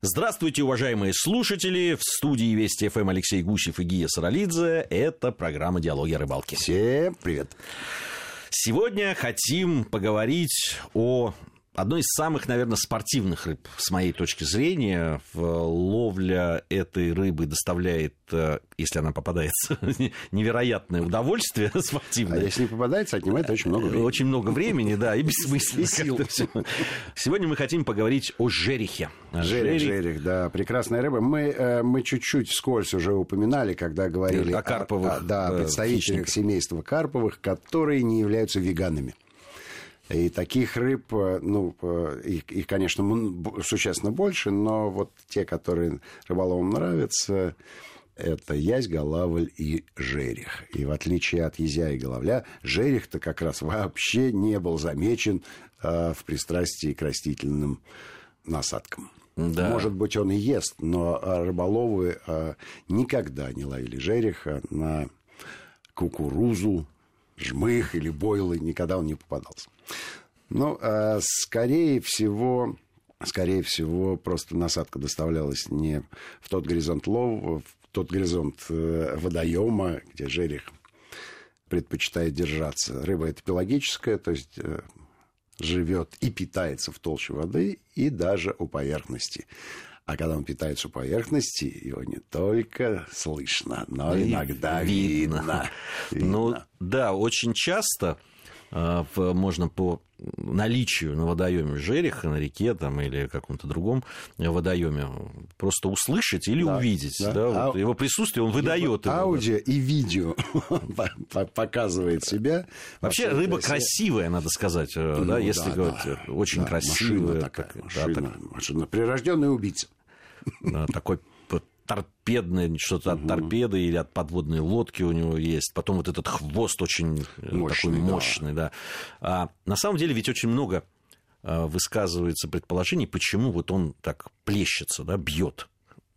Здравствуйте, уважаемые слушатели! В студии Вести ФМ Алексей Гусев и Гия Саралидзе. Это программа «Диалоги о рыбалке». Всем привет! Сегодня хотим поговорить о одной из самых, наверное, спортивных рыб, с моей точки зрения. Ловля этой рыбы доставляет, э, если она попадается, невероятное удовольствие спортивное. А если не попадается, отнимает очень много времени. Очень много времени, да, и бессмысленно. Сегодня мы хотим поговорить о жерехе. Жерех, жерех, да, прекрасная рыба. Мы, э, мы чуть-чуть вскользь уже упоминали, когда говорили о карповых. О, да, э, представителях семейства карповых, которые не являются веганами. И таких рыб, э, ну, э, их, их, конечно, существенно больше, но вот те, которые рыболовам нравятся, это язь, голавль и жерех. И в отличие от язя и головля, жерех-то как раз вообще не был замечен э, в пристрастии к растительным насадкам. Да. Может быть, он и ест, но рыболовы э, никогда не ловили жереха на кукурузу, жмых или бойлы, никогда он не попадался. Ну, а скорее всего, скорее всего, просто насадка доставлялась не в тот горизонт лова, в тот горизонт э, водоема, где жерех предпочитает держаться. Рыба это пелагическая, то есть э, живет и питается в толще воды, и даже у поверхности. А когда он питается поверхности, его не только слышно, но и иногда видно. видно. Ну да, очень часто э, можно по наличию на водоеме жереха, на реке там, или каком-то другом водоеме просто услышать или да, увидеть. Да. Да, вот а... Его присутствие он выдает. Его, аудио и видео показывает себя. Вообще рыба красивая, надо сказать, э, ну, да, если говорить, очень красивая. Машина такая, машина, машина. Прирожденный убийца. Такой торпедный, что-то от торпеды или от подводной лодки у него есть. Потом вот этот хвост очень э, мощный, такой мощный, да. да. А, на самом деле ведь очень много а, высказывается предположений, почему вот он так плещется, да, бьет.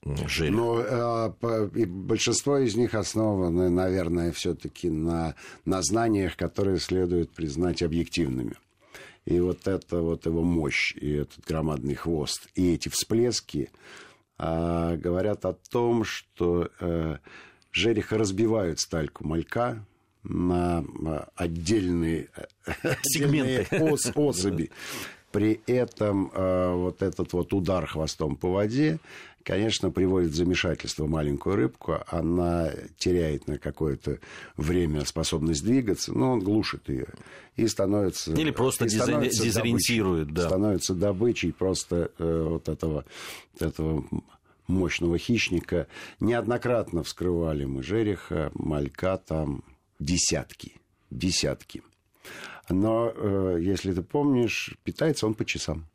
Жерех. Но э, большинство из них основаны, наверное, все-таки на, на знаниях, которые следует признать объективными. И вот это вот его мощь, и этот громадный хвост, и эти всплески, говорят о том, что э, жереха разбивают стальку малька на э, отдельные, Сегменты. отдельные ос, особи. При этом э, вот этот вот удар хвостом по воде, конечно, приводит в замешательство маленькую рыбку. Она теряет на какое-то время способность двигаться, но он глушит ее. И становится... Или просто становится дезориентирует, добычей, да. Становится добычей просто э, вот этого, этого мощного хищника. Неоднократно вскрывали мы жереха, малька там десятки, десятки. Но, э, если ты помнишь, питается он по часам.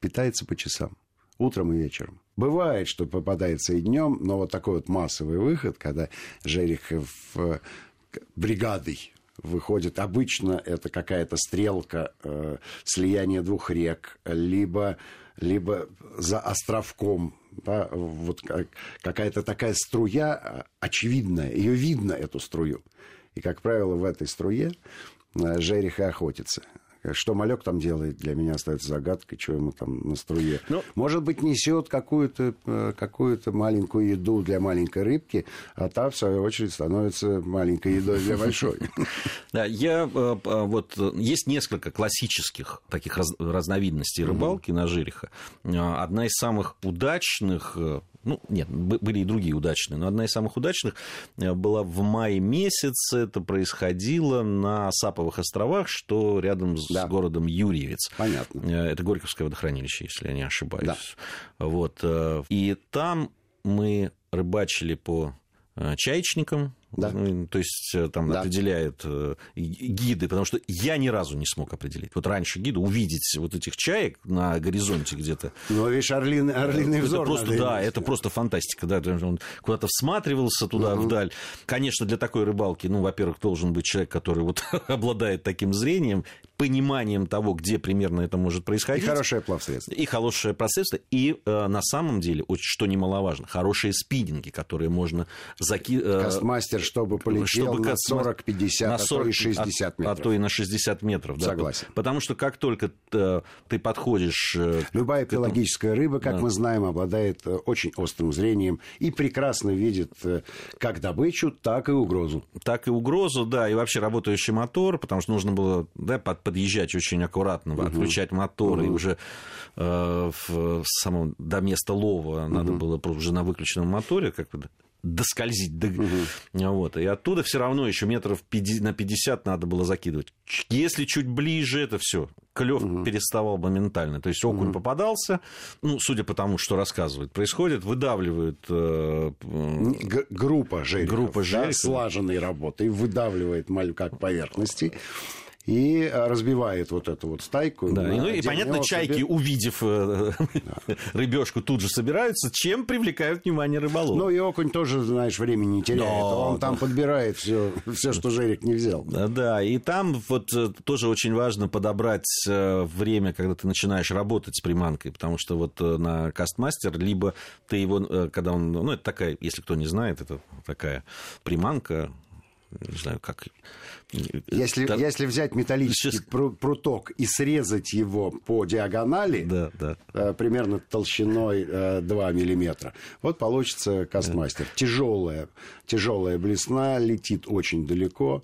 Питается по часам. Утром и вечером. Бывает, что попадается и днем, но вот такой вот массовый выход, когда жерех в бригадой выходит. Обычно это какая-то стрелка э, слияния двух рек, либо, либо за островком. Да, вот какая-то такая струя а, очевидная, ее видно, эту струю. И, как правило, в этой струе э, жерех и охотится. Что малек там делает, для меня остается загадкой, что ему там на струе. Ну, Может быть, несет какую-то э, какую маленькую еду для маленькой рыбки, а та, в свою очередь, становится маленькой едой для большой. Да, я э, вот есть несколько классических таких разновидностей рыбалки на жереха. Одна из самых удачных ну, нет, были и другие удачные, но одна из самых удачных э, была в мае месяце. Это происходило на Саповых островах, что рядом с да. городом Юрьевец. Понятно. Э, это Горьковское водохранилище, если я не ошибаюсь. Да. Вот. Э, и там мы рыбачили по чаечникам, да. Ну, то есть э, там да. определяют э, гиды, потому что я ни разу не смог определить. Вот раньше гиды увидеть вот этих чаек на горизонте где-то. Ну, видишь, орлиный, орлиный это взор. Просто, да, иметь. это просто фантастика. Да, он куда-то всматривался туда угу. вдаль. Конечно, для такой рыбалки, ну, во-первых, должен быть человек, который вот обладает таким зрением, пониманием того, где примерно это может происходить. И хорошее плавсредство. И хорошее плавсредство. И э, на самом деле, что немаловажно, хорошие спиннинги, которые можно закинуть. Э, Кастмастер, чтобы полетел чтобы на 40-50, а то и 60 метров. А, а то и на 60 метров. Да, Согласен. Потому что как только ты, ты подходишь... Э, Любая пелагическая рыба, как да. мы знаем, обладает э, очень острым зрением и прекрасно видит э, как добычу, так и угрозу. Так и угрозу, да, и вообще работающий мотор, потому что нужно было да, под, подъезжать очень аккуратно, угу. отключать мотор, угу. и уже э, в, самом, до места лова угу. надо было уже на выключенном моторе как бы доскользить. До... Угу. Вот. И оттуда все равно еще метров 50, на 50 надо было закидывать. Если чуть ближе, это все. Клев угу. переставал моментально. То есть окунь угу. попадался, ну, судя по тому, что рассказывают, происходит, выдавливают... Э, группа жерехов, группа жерехов. Да, слаженной работой, выдавливает малька к поверхности и э, разбивает вот эту вот стайку. Да, ну и понятно, чайки, себе... увидев э, да. рыбешку, тут же собираются, чем привлекают внимание рыболова. Ну и окунь тоже, знаешь, времени не теряет. Да, Он там подбирает все, все, что жерик не взял. Да, и там вот э, тоже очень важно подобрать время, когда ты начинаешь работать с приманкой, потому что вот на Кастмастер, либо ты его, когда он, ну это такая, если кто не знает, это такая приманка, не знаю, как если, да. если взять металлический Сейчас... пруток и срезать его по диагонали, да, да. Э, примерно толщиной э, 2 миллиметра, вот получится кастмастер. Да. Тяжелая, тяжелая блесна, летит очень далеко,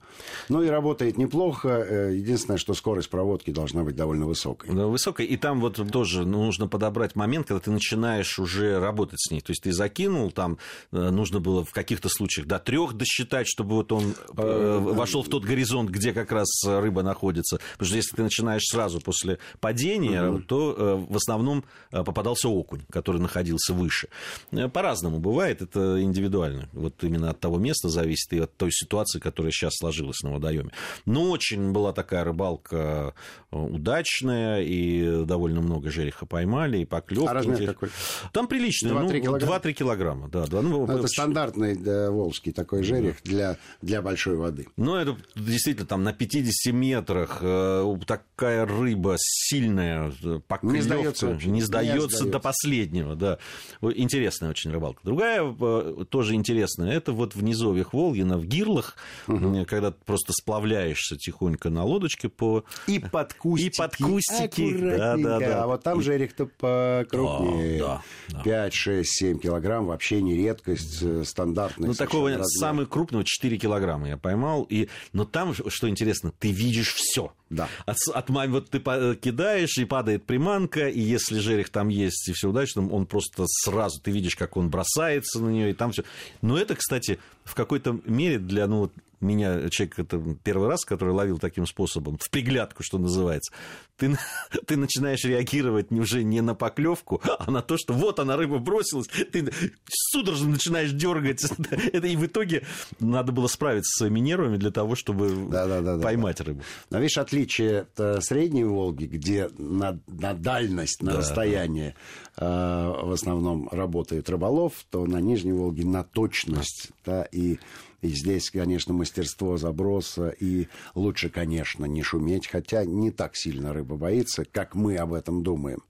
но и работает неплохо. Э, единственное, что скорость проводки должна быть довольно высокой. Да, высокой. И там вот тоже нужно подобрать момент, когда ты начинаешь уже работать с ней. То есть ты закинул, там э, нужно было в каких-то случаях до трех досчитать, чтобы вот он э, вошел в тот горизонт, горизонт, где как раз рыба находится. Потому что если ты начинаешь сразу после падения, угу. то э, в основном э, попадался окунь, который находился выше. Э, по-разному бывает, это индивидуально. Вот именно от того места зависит и от той ситуации, которая сейчас сложилась на водоеме. Но очень была такая рыбалка удачная, и довольно много жереха поймали, и поклевки. А размер какой? Там приличный, 2-3 ну, килограмма. 2-3 килограмма, да. да ну, это стандартный да, волжский такой жерех для, для большой воды. Ну, это действительно там на 50 метрах э, такая рыба сильная, поклевка, не сдается, не сдается до последнего. Да. Интересная очень рыбалка. Другая э, тоже интересная, это вот в низовьях Волгина, в Гирлах, угу. когда ты просто сплавляешься тихонько на лодочке по... И под кустики. И под кустики. Да, да, да. А вот там и... жерех-то покрупнее. Да, да, 5, 6, 7 килограмм, вообще не редкость, стандартный. Ну, такого самый крупного 4 килограмма я поймал. И... Но там что интересно, ты видишь все. Да. От, от вот ты кидаешь, и падает приманка, и если жерех там есть, и все удачно, он просто сразу, ты видишь, как он бросается на нее, и там все. Но это, кстати, в какой-то мере для, ну, меня человек это первый раз, который ловил таким способом, в приглядку, что называется, ты, ты начинаешь реагировать уже не на поклевку, а на то, что вот она, рыба бросилась, ты судорожно начинаешь дергать. Это, и в итоге надо было справиться со своими нервами для того, чтобы да, да, да, поймать да. рыбу. Но видишь, отличие от Средней Волги, где на, на дальность, на да, расстояние. Э, в основном работает рыболов, то на Нижней Волге на точность да, и и здесь, конечно, мастерство заброса, и лучше, конечно, не шуметь, хотя не так сильно рыба боится, как мы об этом думаем.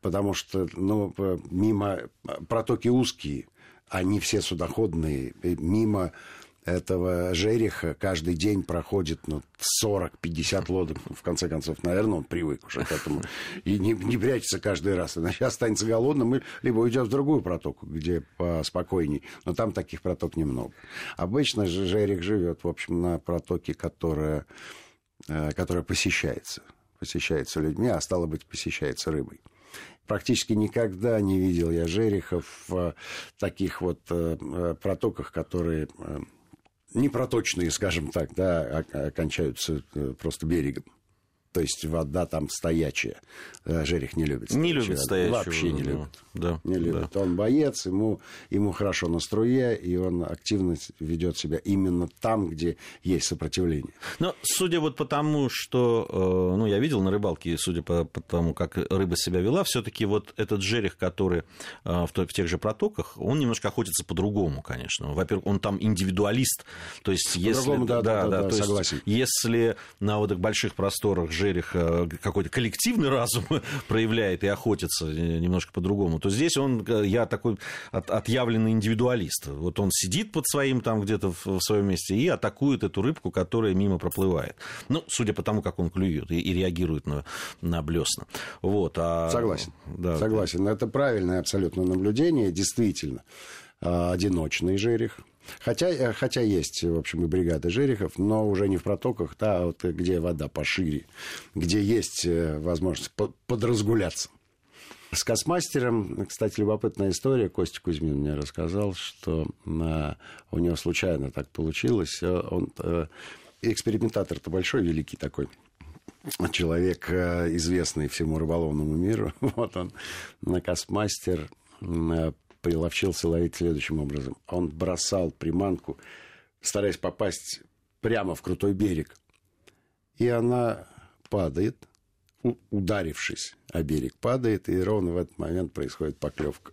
Потому что, ну, мимо протоки узкие, они все судоходные, мимо этого жереха каждый день проходит ну, 40-50 лодок. В конце концов, наверное, он привык уже к этому. И не, не прячется каждый раз. Иначе останется голодным, и либо уйдет в другую протоку, где поспокойней. Но там таких проток немного. Обычно же жерех живет, в общем, на протоке, которая, э, которая посещается. Посещается людьми, а стало быть, посещается рыбой практически никогда не видел я жерехов в таких вот э, протоках, которые э, непроточные, скажем так, да, окончаются э, просто берегом. То есть вода там стоячая. Э, жерех не любит. Не любит стоячую. Вообще не любит. Да, не любит. Да. Он боец, ему, ему хорошо на струе, и он активно ведет себя именно там, где есть сопротивление. Но судя вот по тому, что э, ну, я видел на рыбалке, судя по, по тому, как рыба себя вела, все-таки вот этот жерех, который в, в тех же протоках, он немножко охотится по-другому, конечно. Во-первых, он там индивидуалист. То есть, если, да, да, да, да, да, да, согласен. Есть, если на вот этих больших просторах жерех какой-то коллективный разум проявляет и охотится немножко по-другому, то здесь он, я такой отъявленный индивидуалист. Вот он сидит под своим там где-то в своем месте и атакует эту рыбку, которая мимо проплывает. Ну, судя по тому, как он клюет и, и реагирует на, на блесна. Вот, а... Согласен. Да. Согласен. Это правильное абсолютно наблюдение. Действительно, а, одиночный жерех. Хотя, э, хотя есть, в общем, и бригады жерехов, но уже не в протоках, а вот где вода пошире, где есть э, возможность подразгуляться. С космастером, кстати, любопытная история. Костя Кузьмин мне рассказал, что а, у него случайно так получилось. Э, он экспериментатор-то большой, великий такой человек, известный всему рыболовному миру. Вот он, на космастер приловчился ловить следующим образом. Он бросал приманку, стараясь попасть прямо в крутой берег. И она падает, ударившись о берег, падает, и ровно в этот момент происходит поклевка.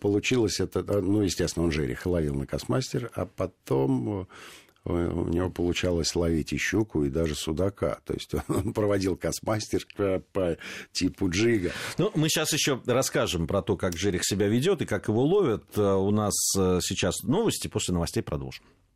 Получилось это, ну, естественно, он жерех ловил на космастер, а потом у него получалось ловить и щуку, и даже судака. То есть он проводил космастер по типу джига. Ну, мы сейчас еще расскажем про то, как Жерех себя ведет и как его ловят. Э, у нас э, сейчас новости, после новостей продолжим.